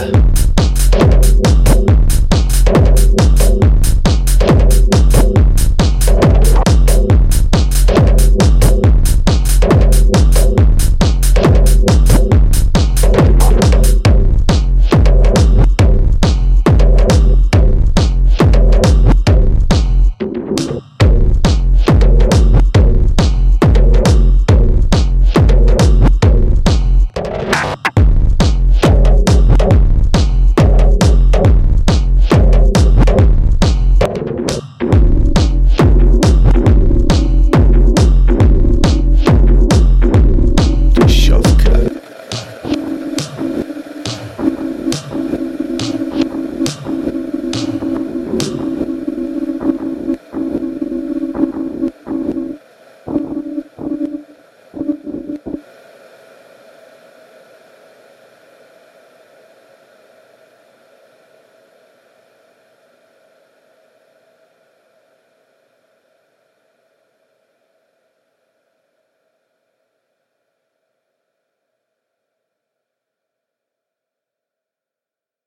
love.